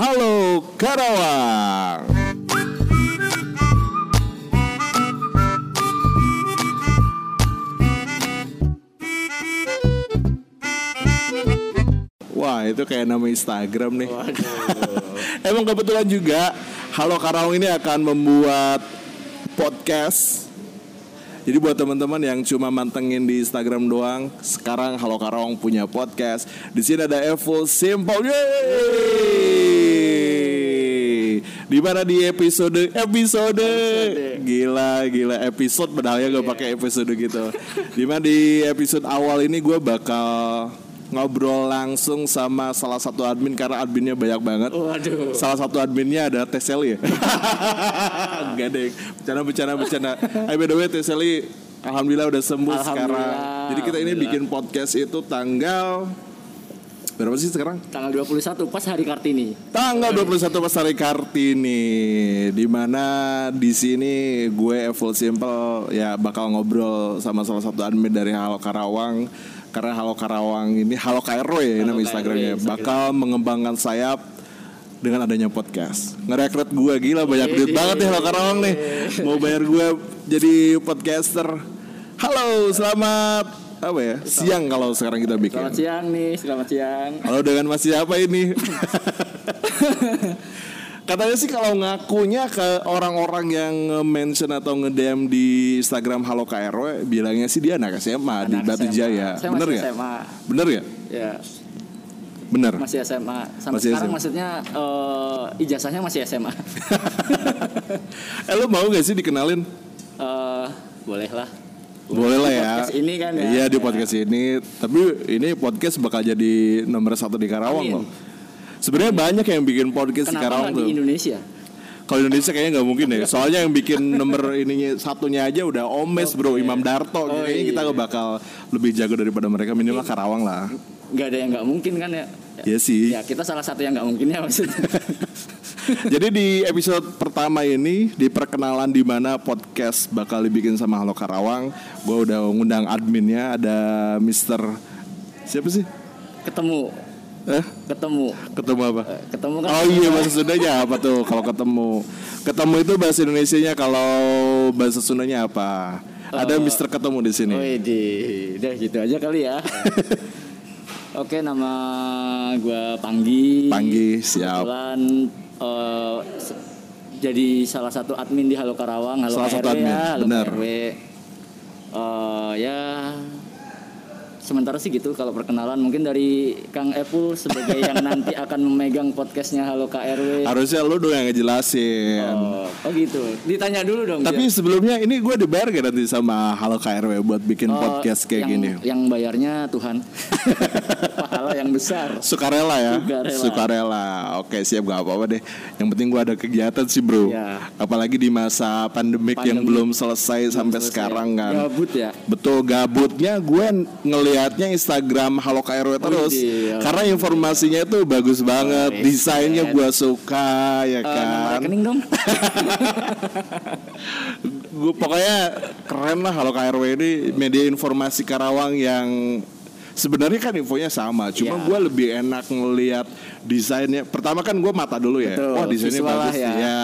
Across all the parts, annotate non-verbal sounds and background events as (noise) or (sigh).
Halo Karawang. Wah itu kayak nama Instagram nih. (laughs) Emang kebetulan juga Halo Karawang ini akan membuat podcast. Jadi buat teman-teman yang cuma mantengin di Instagram doang, sekarang Halo Karawang punya podcast. Di sini ada Evo Simple. Yeay! Di mana di episode episode gila gila episode padahal ya gak pakai episode gitu. Di mana di episode awal ini gue bakal ngobrol langsung sama salah satu admin karena adminnya banyak banget. Waduh. Salah satu adminnya ada Teseli ya. (laughs) Enggak deh. Bercanda bercanda bercanda. Eh by the way Teseli alhamdulillah udah sembuh Alhamdulillah, sekarang. Jadi kita ini bikin podcast itu tanggal berapa sih sekarang? Tanggal 21 pas hari Kartini. Tanggal 21 pas hari Kartini. Di mana di sini gue Evil Simple ya bakal ngobrol sama salah satu admin dari Halo Karawang. Karena Halo Karawang ini Halo KRW ya nama Halo Instagramnya. KRW, bakal mengembangkan sayap dengan adanya podcast. Ngerekrut gue gila banyak duit banget nih Halo Karawang nih. Mau bayar gue jadi podcaster. Halo selamat apa ya siang kalau sekarang kita bikin Selamat siang nih, selamat siang. Halo dengan Mas siapa ini? (laughs) Katanya sih kalau ngakunya ke orang-orang yang mention atau nge-DM di Instagram Halo KRW bilangnya sih dia anak SMA di Batu SMA. Jaya. Saya Bener masih ya? SMA. Bener ya? Ya, Bener. masih SMA. Sampai Masih sekarang SMA. maksudnya eh, ijazahnya masih SMA. (laughs) eh lu mau gak sih dikenalin? Eh, boleh lah. Boleh lah Di ya. podcast ini kan ya. Iya di Ya. podcast ini. Tapi ini podcast bakal jadi nomor satu di Karawang Amin. loh. Sebenarnya banyak yang bikin podcast di Kenapa Karawang nggak tuh. di Indonesia? Kalau Indonesia kayaknya nggak mungkin deh. Soalnya yang bikin nomor ininya satunya aja udah Omes bro, Imam Darto. Oh, kayaknya kita iya. nggak bakal lebih jago daripada mereka minimal Karawang lah. Nggak ada yang nggak mungkin kan ya? Ya sih. Ya kita salah satu yang nggak mungkin ya maksudnya. (laughs) (laughs) Jadi di episode pertama ini di perkenalan di mana podcast bakal dibikin sama Halo Karawang, gue udah ngundang adminnya ada Mister siapa sih? ketemu, Eh, ketemu, ketemu apa? ketemu kan? Oh iya bahasa Sundanya apa tuh kalau ketemu? Ketemu itu bahasa Indonesianya kalau bahasa Sundanya apa? Ada Mister ketemu di sini. Oh di, udah gitu aja kali ya. (laughs) Oke, nama gue Panggi. Panggi, siap. Kebetulan eh, jadi salah satu admin di Halo Karawang, Halo Salah satu admin, ya, Halo benar. Eh, ya sementara sih gitu kalau perkenalan mungkin dari Kang Epul sebagai yang nanti akan memegang podcastnya Halo KRW. Harusnya lu dong yang ngejelasin. Oh, oh gitu. Ditanya dulu dong. Tapi dia. sebelumnya ini gue dibayar gak nanti sama Halo KRW buat bikin Oh, podcast kayak yang, gini? Yang bayarnya Tuhan. (laughs) Pahala yang besar. Sukarela ya? Sukarela. Sukarela. Oke siap gak apa-apa deh. Yang penting gue ada kegiatan sih bro. Iya. Apalagi di masa pandemik yang Pandemi. belum selesai sampai Selesai. sekarang kan. Gabut ya. Betul gabutnya gue ngelihatnya Instagram Halo KRW terus Widih, karena informasinya itu bagus banget, Keren. desainnya gue suka ya Eh, kan. rekening dong. (laughs) Gue pokoknya keren lah Halo KRW ini media informasi Karawang yang sebenarnya kan infonya sama, cuma Iya. gue lebih enak ngelihat desainnya. Pertama kan gue mata dulu ya, Betul, wah desainnya bagus ya. ya.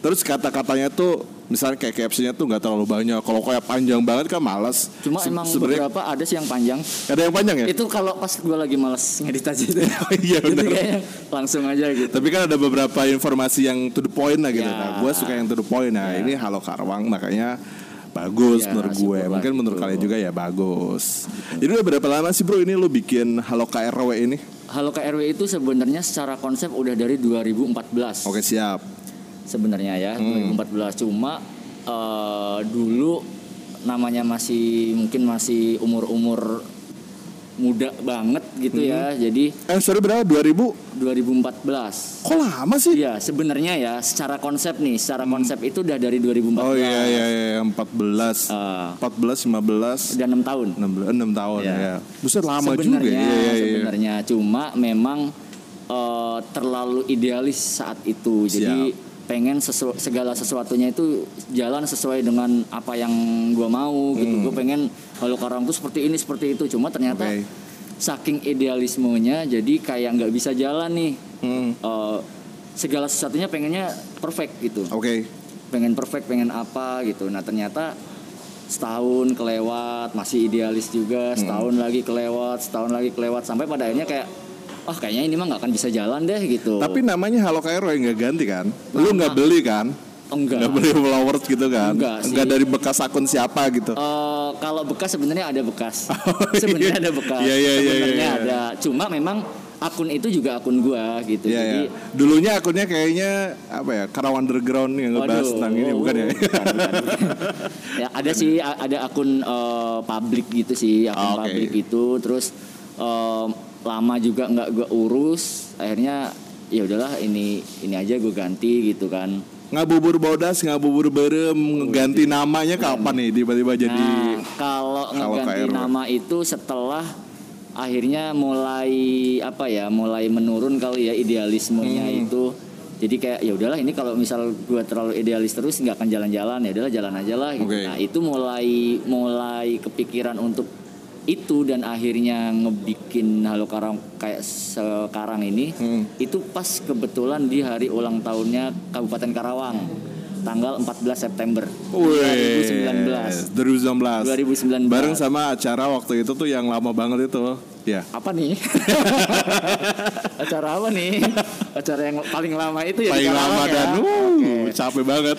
Terus kata-katanya tuh misalnya kayak captionnya tuh nggak terlalu banyak. Kalau kayak panjang banget kan malas. Cuma Se- emang sebenarnya beberapa ada sih yang panjang. ada yang panjang ya? Itu kalau pas gue lagi males ngedit aja itu. (laughs) Iya, benar. langsung aja gitu. Tapi kan ada beberapa informasi yang to the point lah gitu. Ya. Nah, gue suka yang to the point. Nah, ini Halo Karawang makanya bagus Ya, menurut gue. syukurlah Mungkin menurut kalian juga ya bagus. Jadi udah berapa lama sih bro ini lo bikin Halo KRW ini? Halo KRW itu sebenarnya secara konsep udah dari 2014 Oke siap. Sebenarnya ya Hmm. 2014 cuma eh, dulu namanya masih mungkin masih umur-umur muda banget gitu ya. Hmm. Jadi Eh sorry berapa? 2000? 2014 Kok lama sih? Iya, sebenarnya ya secara konsep nih, secara konsep itu udah dari 2014. Hmm. Oh iya iya iya 14. Eh, 14 15 udah enam tahun. 16 6 tahun Iya. ya. Buset lama juga sebenarnya, ya. Iya, iya, iya. sebenarnya cuma memang eh, terlalu idealis saat itu. Jadi pengen sesu- segala sesuatunya itu jalan sesuai dengan apa yang gua mau gitu. Hmm. Gue pengen kalau Karawang tuh seperti ini seperti itu. Cuma ternyata Oke. saking idealismenya jadi kayak nggak bisa jalan nih Hmm. Eh, segala sesuatunya pengennya perfect gitu Oke. pengen perfect pengen apa gitu nah ternyata setahun kelewat masih idealis Hmm. juga setahun lagi kelewat setahun lagi kelewat sampai pada akhirnya kayak oh kayaknya ini mah nggak akan bisa jalan deh gitu Tapi namanya Halo Kairo yang nggak ganti kan? Lu nggak beli kan? Oh, enggak Nggak beli followers gitu kan? Enggak sih. dari bekas akun siapa gitu? Eh, kalau bekas sebenarnya ada bekas (laughs) Oh, iya. (laughs) sebenarnya ada bekas Iya, iya, iya, sebenarnya iya, iya. ada cuma memang akun itu juga akun gua gitu Iya, jadi iya. Dulunya akunnya kayaknya apa ya? Karawang Underground yang ngebahas Waduh, tentang ini bukan ya? bukan, (laughs) bukan. ya ada sih ada akun eh, publik gitu sih akun Ah, oke. publik itu terus eh, lama juga nggak gue urus akhirnya ya udahlah ini ini aja gue ganti gitu kan Ngabubur bodas, ngabubur berem, ganti namanya kapan nih tiba-tiba jadi nah kalau ngeganti KRW. nama itu setelah akhirnya mulai apa ya mulai menurun kali ya idealismenya Hmm. itu jadi kayak ya udahlah ini kalau misal gue terlalu idealis terus nggak akan jalan-jalan ya udahlah jalan aja lah gitu. Oke. nah itu mulai mulai kepikiran untuk itu dan akhirnya ngebikin Halo Karang kayak sekarang ini Hmm. itu pas kebetulan di hari ulang tahunnya Kabupaten Karawang tanggal 14 September Wih, 2019 2019. 2019 Bareng sama acara waktu itu tuh yang lama banget itu. Ya. apa nih (laughs) acara apa nih acara yang paling lama itu ya Paling lama ya? dan uh, Oke. capek banget.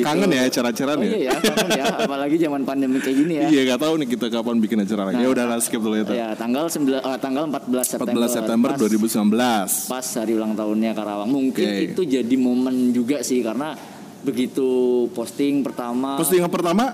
Gitu. Kangen ya acara-acara oh nih. iya ya kangen ya (laughs) apalagi zaman pandemi kayak gini ya Iya, gak tahu nih kita kapan bikin acara lagi. Nah. ya udah lah skip dulu itu. ya tanggal 9 eh, tanggal 14 September 14 September pas, 2019. pas hari ulang tahunnya Karawang mungkin Oke. itu jadi momen juga sih karena begitu posting pertama Postingan pertama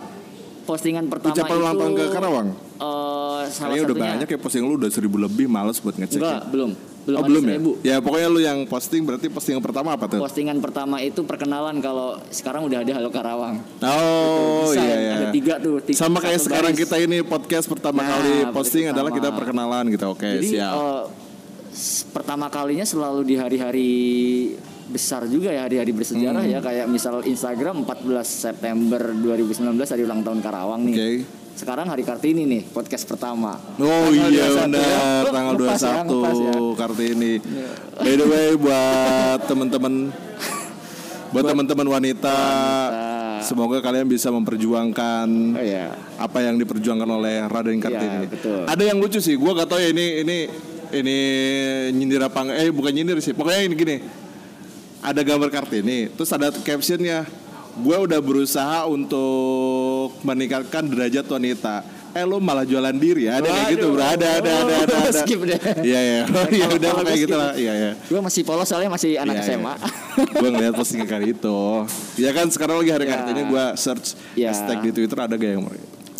postingan pertama ucapan itu ulang tahun ke Karawang. eh, salah Kayaknya udah banyak ya posting lu udah seribu lebih males buat ngecek. enggak belum belum oh ada belum ya? seribu. Ya pokoknya lu yang posting berarti postingan pertama apa tuh? Postingan pertama itu perkenalan kalau sekarang udah ada Halo Karawang. Oh Bisa, iya iya. Ada tiga tuh. tiga- Sama kayak sekarang garis. kita ini podcast pertama Nah, kali posting pertama. adalah kita perkenalan gitu. Oke, Jadi siap. s- pertama kalinya selalu di hari-hari besar juga ya hari-hari bersejarah Hmm. ya kayak misal Instagram 14 September 2019 hari ulang tahun Karawang nih. Oke. Sekarang hari Kartini nih podcast pertama. Oh Tanggal iya 21 ya. benar Oh, tanggal ngepas ya, 21 ngepas ya. Kartini. By the way buat teman-teman buat teman-teman wanita semoga kalian bisa memperjuangkan Oh iya. apa yang diperjuangkan oleh Raden Kartini. Iya, betul. Ada yang lucu sih, gua gak tahu ya ini ini ini nyindir apa. Eh bukan nyindir sih. Pokoknya ini gini. Ada gambar Kartini, terus ada captionnya. Gue udah berusaha untuk meningkatkan derajat wanita. Eh lu malah jualan diri ya? Ada kayak gitu bro. Ada ada ada ada. ada. Skip deh. Iya iya. Kalau- (laughs) udah kayak gitu lah. Iya iya. Gue masih polos soalnya masih anak Iya, SMA. (laughs) gue ngeliat postingan kali itu. Ya kan sekarang lagi hari Ya. Kartini gue search Ya. hashtag di Twitter ada gak yang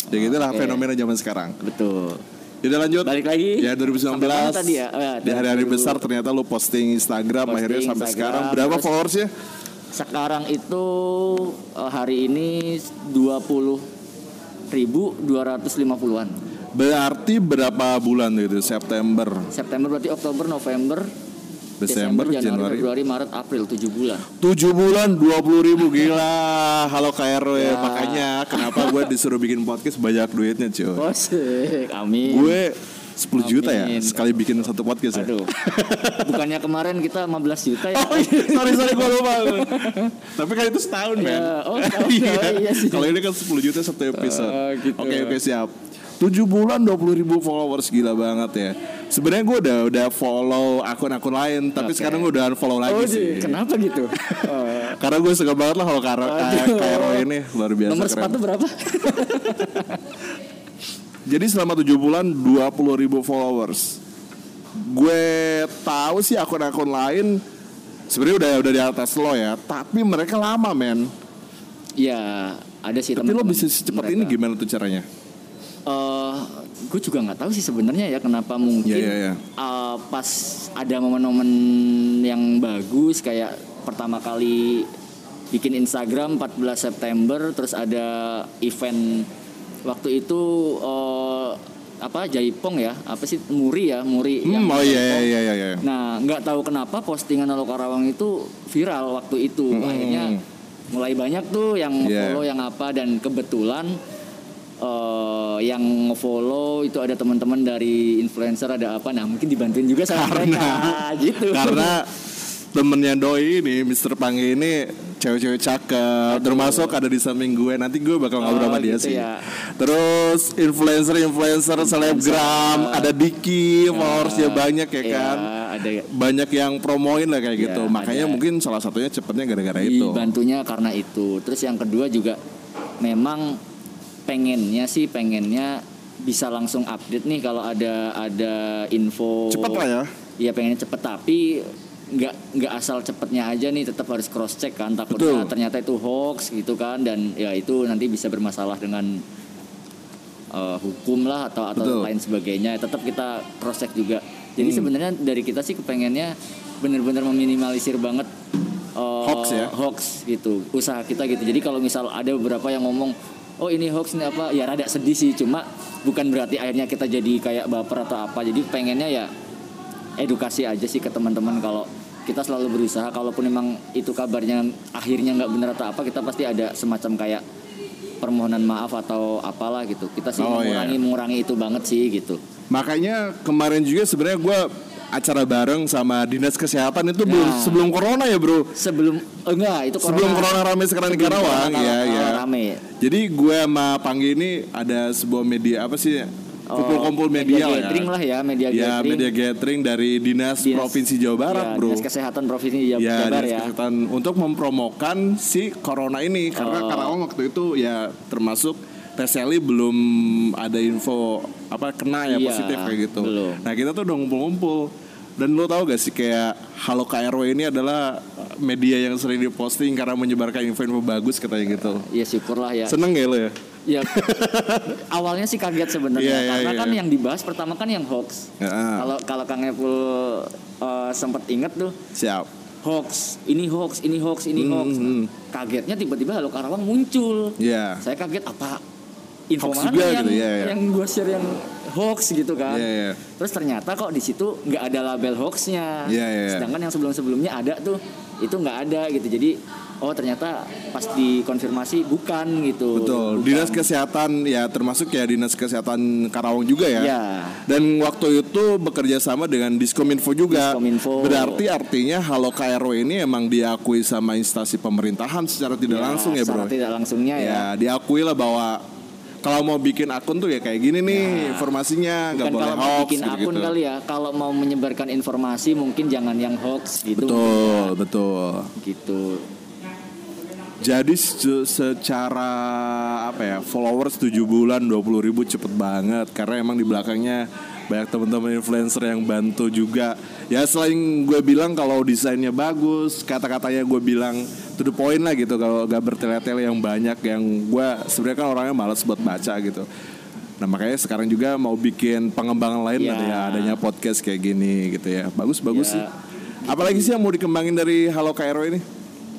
Ya gitu lah fenomena zaman sekarang. Betul. Udah lanjut. Balik lagi. Ya 2019. Sampai mana tadi ya? Oh, ya, Di hari-hari 2000. besar ternyata lu posting Instagram Posting akhirnya sampai Instagram, sekarang berapa followersnya? Sekarang itu eh, hari ini 20 ribu 250-an. Berarti berapa bulan gitu? September, September berarti Oktober, November, Desember, Januari, Januari. Februari, Maret, April 7 bulan. 7 bulan 20 ribu gila. Halo KRW Ya. makanya kenapa gue disuruh bikin podcast banyak duitnya cuy. Bosik, amin. Gue 10 juta ya sekali bikin satu podcast ya. Aduh. Bukannya kemarin kita 15 juta ya? (laughs) Oh iya, sorry sorry gue lupa. Tapi kan itu setahun men. (laughs) Iya, oh, setahun. Iya. Oh, iya sih. Kalau ini kan 10 juta satu episode. Oh, gitu. Oke oke siap. 7 bulan 20 ribu followers gila banget ya. Sebenarnya gue udah udah follow akun-akun lain, tapi Oke. sekarang gue udah unfollow lagi Oh, sih. di- kenapa gitu? (laughs) Oh. Karena gue suka banget lah kalau Karo. Kairo ini luar biasa Nomor keren. sepatu berapa? Jadi selama 7 bulan 20 ribu followers. Gue tahu sih akun-akun lain sebenarnya udah udah di atas lo ya, tapi mereka lama men. ya, ada sih Tapi lo bisa secepat mereka. ini gimana tuh caranya? Eh, gue juga nggak tahu sih sebenarnya ya kenapa mungkin Iya, iya, iya. eh, pas ada momen-momen yang bagus kayak pertama kali bikin Instagram 14 September terus ada event waktu itu eh, apa Jaipong ya apa sih Muri ya Muri yang Hmm, oh iya iya iya iya. Nah, nggak tahu kenapa postingan Halo Karawang itu viral waktu itu. Hmm. Akhirnya mulai banyak tuh yang Yeah. follow yang apa dan kebetulan eh, yang follow itu ada teman-teman dari influencer ada apa nah mungkin dibantuin juga sama mereka gitu Karena temennya doi ini Mr. Panggi ini cewek-cewek cakep termasuk ada di samping gue. Nanti gue bakal ngobrol Oh, sama dia gitu sih. ya. terus influencer-influencer selebgram ada Diki followersnya banyak ya Iya, kan? ada banyak yang promoin lah kayak gitu. Iya, makanya ada. mungkin salah satunya cepetnya gara-gara itu. Dibantunya karena itu. Terus yang kedua juga memang pengennya sih pengennya bisa langsung update nih kalau ada ada info. Cepet lah ya. Iya pengennya cepet. Tapi nggak nggak asal cepetnya aja nih tetap harus cross check kan takutnya Betul. ternyata itu hoax gitu kan dan ya itu nanti bisa bermasalah dengan eh, hukum lah atau atau Betul. lain sebagainya tetap kita cross check juga jadi sebenarnya dari kita sih kepengennya bener-bener meminimalisir banget eh, Hoax ya? hoax gitu usaha kita gitu jadi kalau misal ada beberapa yang ngomong oh ini hoax ini apa ya rada sedih sih cuma bukan berarti akhirnya kita jadi kayak baper atau apa jadi pengennya ya edukasi aja sih ke teman-teman kalau kita selalu berusaha kalaupun memang itu kabarnya akhirnya nggak benar atau apa kita pasti ada semacam kayak permohonan maaf atau apalah gitu kita sih Oh, iya. mengurangi mengurangi itu banget sih gitu makanya kemarin juga sebenarnya gue acara bareng sama dinas kesehatan itu belum Nah. sebelum corona ya bro sebelum oh enggak itu sebelum corona rame sekarang di Karawang corona, ya ya rame Jadi gue sama Panggi ini ada sebuah media apa sih? Oh, Kumpul-kumpul media, lah ya. gathering lah ya media Ya, gathering media gathering dari Dinas, Dinas- Provinsi Jawa Barat, ya, Bro. dinas kesehatan provinsi Jawa, ya, Jabar Dinas ya Kesehatan untuk mempromokan si corona ini karena Oh. Karawang waktu itu ya termasuk Teseli belum ada info apa kena ya Iya, positif kayak gitu. belum. Nah, kita tuh udah ngumpul-ngumpul. Dan lo tau gak sih kayak Halo KRW ini adalah media yang sering diposting karena menyebarkan info-info bagus katanya gitu. ya syukurlah ya Seneng ya lo ya? Ya awalnya sih kaget sebenarnya Iya, iya, karena iya. kan yang dibahas pertama kan yang hoax kalau kalau Kang Epul uh, sempat inget tuh siap. hoax ini hoax ini hoax ini Hmm, hoax hmm. kagetnya tiba-tiba Halo Karawang muncul Ya. saya kaget apa info Hoax mana juga yang gitu, iya, iya. yang gue share yang hoax gitu kan Iya, iya. terus ternyata kok di situ nggak ada label hoaxnya Iya, iya, iya. sedangkan yang sebelum-sebelumnya ada tuh itu nggak ada gitu jadi oh ternyata pas dikonfirmasi bukan gitu Betul. Bukan. Dinas Kesehatan ya termasuk ya Dinas Kesehatan Karawang juga ya. Iya. Dan waktu itu bekerja sama dengan Diskominfo juga. Diskominfo. Berarti artinya Halo KRW ini emang diakui sama instansi pemerintahan secara tidak langsung ya, secara Bro. tidak langsungnya ya, Ya, diakui lah bahwa kalau mau bikin akun tuh ya kayak gini nih informasinya nggak boleh kalau mau hoax bikin akun gitu-gitu. kali ya kalau mau menyebarkan informasi mungkin jangan yang hoax gitu Betul, betul. gitu Jadi se- secara apa ya followers 7 bulan 20 ribu cepet banget karena emang di belakangnya banyak teman-teman influencer yang bantu juga. Ya selain gue bilang kalau desainnya bagus, kata-katanya gue bilang to the point lah gitu kalau gak bertele-tele yang banyak yang gue sebenarnya kan orangnya malas buat baca gitu. Nah makanya sekarang juga mau bikin pengembangan lain ada ya adanya podcast kayak gini gitu ya. Bagus bagus Ya. sih. Apalagi sih yang mau dikembangin dari Halo KRO ini?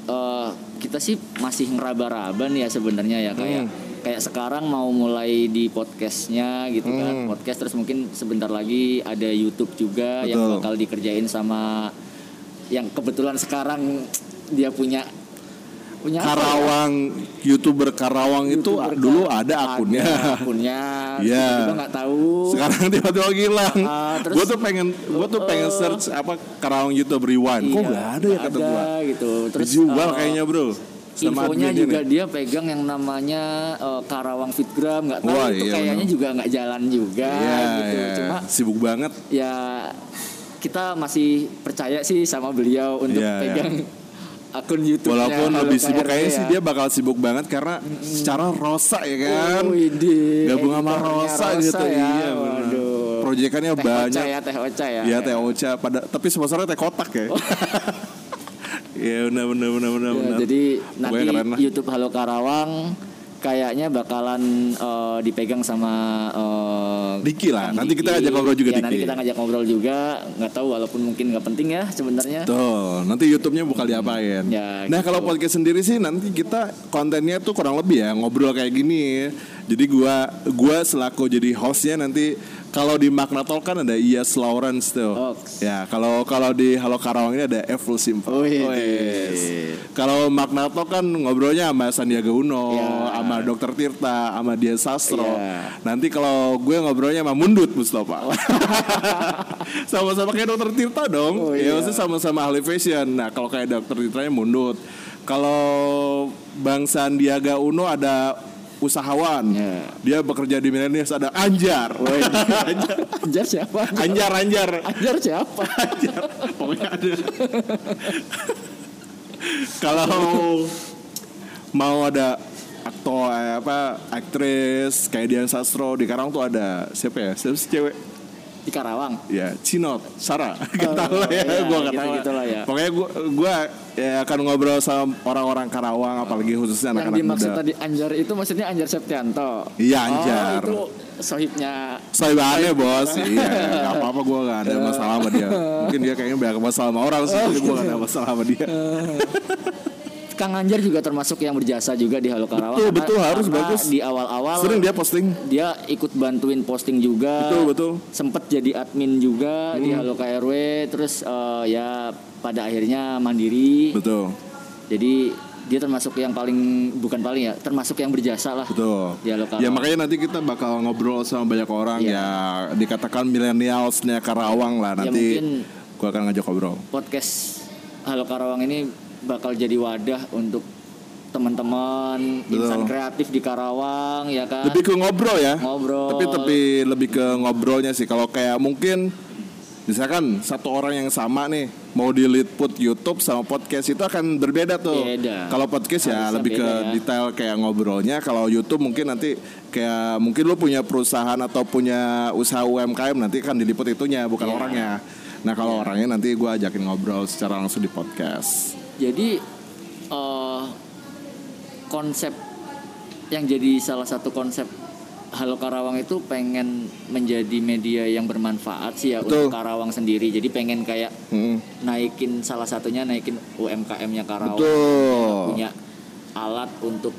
Eh, kita sih masih ngeraba-raba nih ya sebenarnya ya kayak Hmm. kayak sekarang mau mulai di podcastnya gitu Hmm. kan podcast terus mungkin sebentar lagi ada YouTube juga yang Betul. bakal dikerjain sama yang kebetulan sekarang dia punya punya apa ya? Karawang youtuber Karawang itu YouTuber dulu ada akunnya. akunnya (laughs) Iya. tiba-tiba nggak tahu Sekarang (laughs) tiba-tiba hilang. Ah, terus- gue tuh pengen gue tuh pengen search apa Karawang YouTube Rewind. Kok Iya, gak ada ya nggak kata ada gue. gitu terus Dijual eh, kayaknya bro. Sama Infonya juga nih. dia pegang yang namanya eh, Karawang Fitgram nggak tahu Wah, itu iya, kayaknya juga nggak jalan juga Iya, gitu iya. cuma sibuk banget. ya kita masih percaya sih sama beliau untuk Iya, iya. pegang akun YouTube Walaupun lebih sibuk kayaknya sih dia bakal sibuk banget karena secara rosa ya kan. Oh, widih. Gabung sama Editornya Rosa, gitu ya. iya. Waduh. Proyekannya Teh banyak. Ya, Teh Ocha ya. Iya teh Ocha pada tapi sponsornya teh kotak ya. (laughs) Iya benar benar benar benar. Ya, benar. jadi Pokoknya nanti. YouTube Halo Karawang kayaknya bakalan eh, dipegang sama eh, Diki lah. Nanti kita Diki. ajak ngobrol juga ya, Nanti Diki. kita ngajak ngobrol juga, nggak tahu walaupun mungkin nggak penting ya sebenarnya. Tuh, nanti YouTube-nya bakal diapain. Ya, nah, gitu. kalau podcast sendiri sih nanti kita kontennya tuh kurang lebih ya ngobrol kayak gini. Jadi gua gua selaku jadi hostnya nanti Kalau di Magnatal kan ada Ias Lawrence tuh. Oh. Ya, kalau kalau di Halo Karawang ini ada Evel Simple. Wih. Wes. Kalau Magnatal kan ngobrolnya sama Sandiaga Uno, Ya. sama Dokter Tirta, sama Dian Sastro. Ya. Nanti kalau gue ngobrolnya sama Mundut Mustafa. (laughs) sama-sama kayak Dokter Tirta dong. Oh, ya, iya. maksudnya sama-sama ahli fashion. Nah, kalau kayak Dokter Tirtanya Mundut. Kalau Bang Sandiaga Uno ada usahawan. Ya. Dia bekerja di Milenials ada Anjar. Anjar. (laughs) Anjar siapa? Anjar, Anjar. Anjar siapa? Anjar. Pokoknya ada. (laughs) Kalau mau ada aktor eh, apa aktris kayak Dian Sastro di Karang tuh ada siapa ya? Siapa sih cewek? Di Karawang. Ya, Cinot, Sarah. Gak Oh, (laughs) tahu lah ya, iya, gua gak tahu. gitu-gitu lah ya. Pokoknya gua gua ya akan ngobrol sama orang-orang Karawang apalagi khususnya Yang anak-anak dimaksud muda. tadi Anjar itu maksudnya Anjar Septianto. Iya, Anjar. Oh, itu sohibnya Saya bahannya bos, iya, gak apa-apa gue gak ada masalah sama dia. Mungkin dia kayaknya banyak masalah sama orang sih, tapi gue gak ada masalah sama dia. Kang Anjar juga termasuk yang berjasa juga di Halo Karawang. Betul, Karena- betul, harus, karena bagus. Di awal-awal Sering dia posting, dia ikut bantuin posting juga. betul betul. Sempet jadi admin juga di Hmm. Halo KRW. Terus eh, ya pada akhirnya mandiri. Betul, Jadi dia termasuk yang paling bukan paling ya, termasuk yang berjasa lah. betul. Di Halo Karawang. Ya makanya nanti kita bakal ngobrol sama banyak orang Iya. ya dikatakan milenialsnya Karawang lah Ya, nanti. mungkin gue akan ngajak ngobrol. podcast Halo Karawang ini bakal jadi wadah untuk teman-teman insan kreatif di Karawang ya kan. Lebih ke ngobrol ya. Ngobrol. Tapi tapi lebih ke ngobrolnya sih. Kalau kayak mungkin misalkan satu orang yang sama nih mau di lead put YouTube sama podcast itu akan berbeda tuh. Beda. Kalau podcast ya Harusnya lebih ke ya. detail kayak ngobrolnya. Kalau YouTube mungkin nanti kayak mungkin lu punya perusahaan atau punya usaha UMKM nanti kan diliput itunya bukan Iya. orangnya. Nah kalau orangnya nanti gua ajakin ngobrol secara langsung di podcast. Jadi eh, konsep yang jadi salah satu konsep Halo Karawang itu pengen menjadi media yang bermanfaat sih ya Betul. untuk Karawang sendiri. Jadi pengen kayak Mm, naikin salah satunya naikin UMKM-nya Karawang. Betul. Punya alat untuk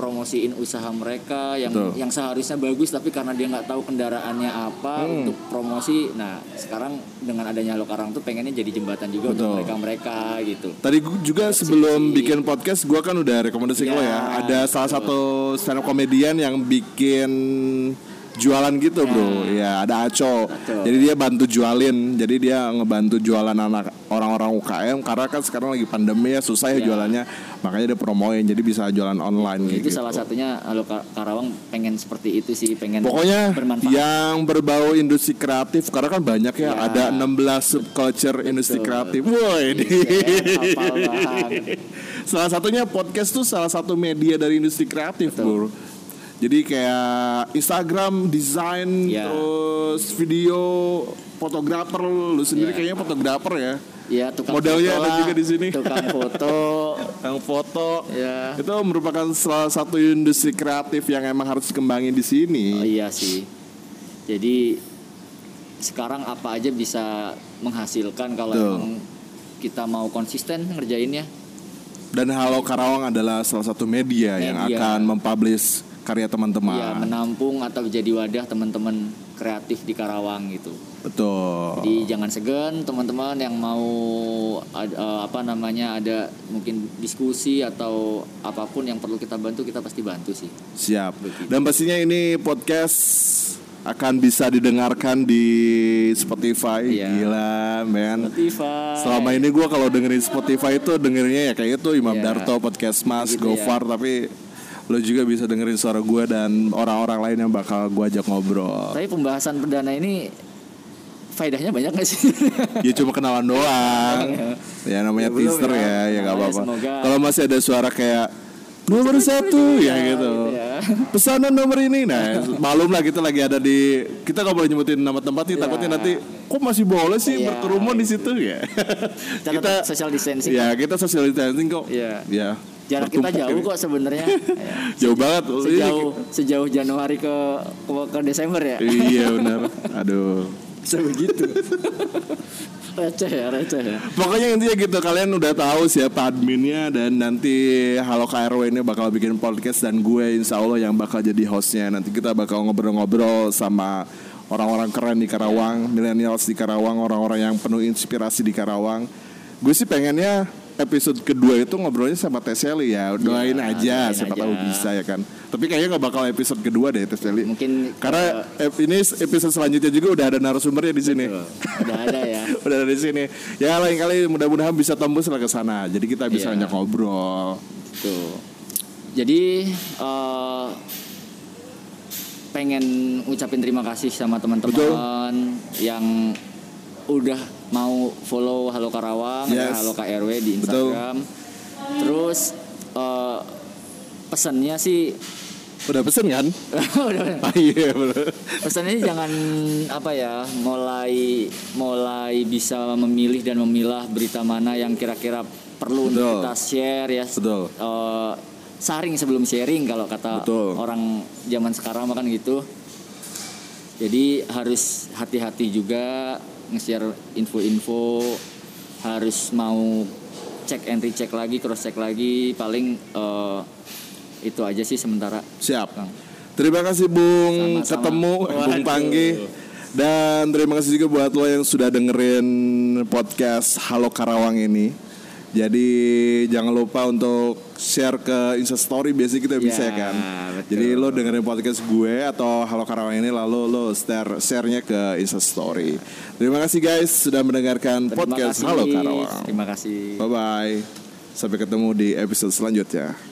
promosiin usaha mereka yang Betul. yang seharusnya bagus tapi karena dia nggak tahu kendaraannya apa Hmm. untuk promosi. Nah, sekarang dengan adanya Halo Karawang tuh pengennya jadi jembatan juga Betul. untuk mereka-mereka gitu. Tadi juga sebelum bikin podcast gua kan udah rekomendasi ke lo ya. Ya, Ada salah satu stand up komedian yang bikin jualan gitu bro. Ya ada Aco. Aco. Jadi dia bantu jualin. Jadi dia ngebantu jualan anak orang-orang UKM karena kan sekarang lagi pandemi ya susah ya Ya. jualannya. Makanya dia promoin jadi bisa jualan online itu gitu. salah satunya Halo Ka- Karawang pengen seperti itu sih, pengen Pokoknya bermanfaat. yang berbau industri kreatif karena kan banyak ya, Ya. ada 16 subculture industri kreatif. Woi, ini. (laughs) salah satunya podcast tuh salah satu media dari industri kreatif, Bro. Jadi kayak Instagram, desain, Ya. terus video, fotografer, lu sendiri Ya. kayaknya fotografer ya. Ya, tukang Modelnya foto ada juga di sini. Tukang (laughs) foto. Yang foto ya. itu merupakan salah satu industri kreatif yang emang harus dikembangin di sini. Oh iya sih. Jadi sekarang apa aja bisa menghasilkan kalau emang kita mau konsisten ngerjainnya. Dan Halo Karawang adalah salah satu media, yang Media. akan mempublish karya teman-teman. Ya, menampung atau jadi wadah teman-teman kreatif di Karawang gitu. Betul. Jadi jangan segan teman-teman yang mau eh, apa namanya ada mungkin diskusi atau apa pun yang perlu kita bantu kita pasti bantu sih. Siap. Dan pastinya ini podcast akan bisa didengarkan di Spotify. Iya. Gila, men. Spotify. Selama ini gue kalau dengerin Spotify itu dengerinnya ya kayak itu Imam Iya. Darto, Podcast Mas, Gitu ya. Gofar, tapi lo juga bisa dengerin suara gue dan orang-orang lain yang bakal gue ajak ngobrol. Tapi pembahasan perdana ini faedahnya banyak gak sih? (laughs) ya cuma kenalan doang. ya namanya Ya, teaser ya. ya, ya nggak Makanya apa-apa. semoga- Kalau masih ada suara kayak nomor satu ya gitu. ya. (laughs) Pesanan nomor ini, nah malum lah kita lagi ada di kita nggak boleh nyebutin nama tempat nih, Ya. takutnya nanti kok masih boleh sih Ya. berkerumun di situ ya. (laughs) Kita tetap social distancing. ya kita social distancing kok. Iya. Ya. Jarak kita jauh kok sebenarnya. (laughs) Ya. Jauh banget. Sejauh sejauh Januari ke ke, ke Desember ya. iya benar. Aduh. (laughs) Bisa begitu. receh ya, receh ya. Pokoknya intinya gitu kalian udah tahu siapa adminnya dan nanti Halo KRW ini bakal bikin podcast dan gue insya Allah yang bakal jadi hostnya nanti kita bakal ngobrol-ngobrol sama orang-orang keren di Karawang, millennials di Karawang, orang-orang yang penuh inspirasi di Karawang. Gue sih pengennya episode kedua itu ngobrolnya sama Teseli ya. Doain Ya, aja, doain siapa aja. tahu bisa ya kan. Tapi kayaknya nggak bakal episode kedua deh Teseli. Mungkin Karena ep- ini episode selanjutnya juga udah ada narasumbernya di sini. Betul. udah ada ya. (laughs) udah ada di sini. Ya lain kali mudah-mudahan bisa tembus lah ke sana. Jadi kita bisa Iya. banyak ngobrol. Tuh. Jadi eh, pengen ucapin terima kasih sama teman-teman yang udah mau follow Halo Karawang, Yes. Halo KRW di Betul. Instagram. Terus eh, pesannya sih Udah pesen kan? (laughs) udah Ah, iya pesannya jangan apa ya mulai mulai bisa memilih dan memilah berita mana yang kira-kira perlu untuk Betul. kita share ya Betul. Eh, saring sebelum sharing kalau kata Betul. orang zaman sekarang makan gitu jadi harus hati-hati juga nge-share info-info harus mau cek and recheck lagi cross check lagi paling eh, itu aja sih sementara Siap. Kang. Terima kasih Bung Sama-sama. ketemu Bung Waduh. Panggi. Dan terima kasih juga buat lo yang sudah dengerin podcast Halo Karawang ini. Jadi jangan lupa untuk share ke Instastory biasanya kita bisa ya Ya, kan. betul. Jadi lo dengerin podcast gue atau Halo Karawang ini lalu lo share share-nya ke Instastory. Terima kasih guys sudah mendengarkan Terima podcast kasih. Halo Karawang. terima kasih Bye bye. Sampai ketemu di episode selanjutnya.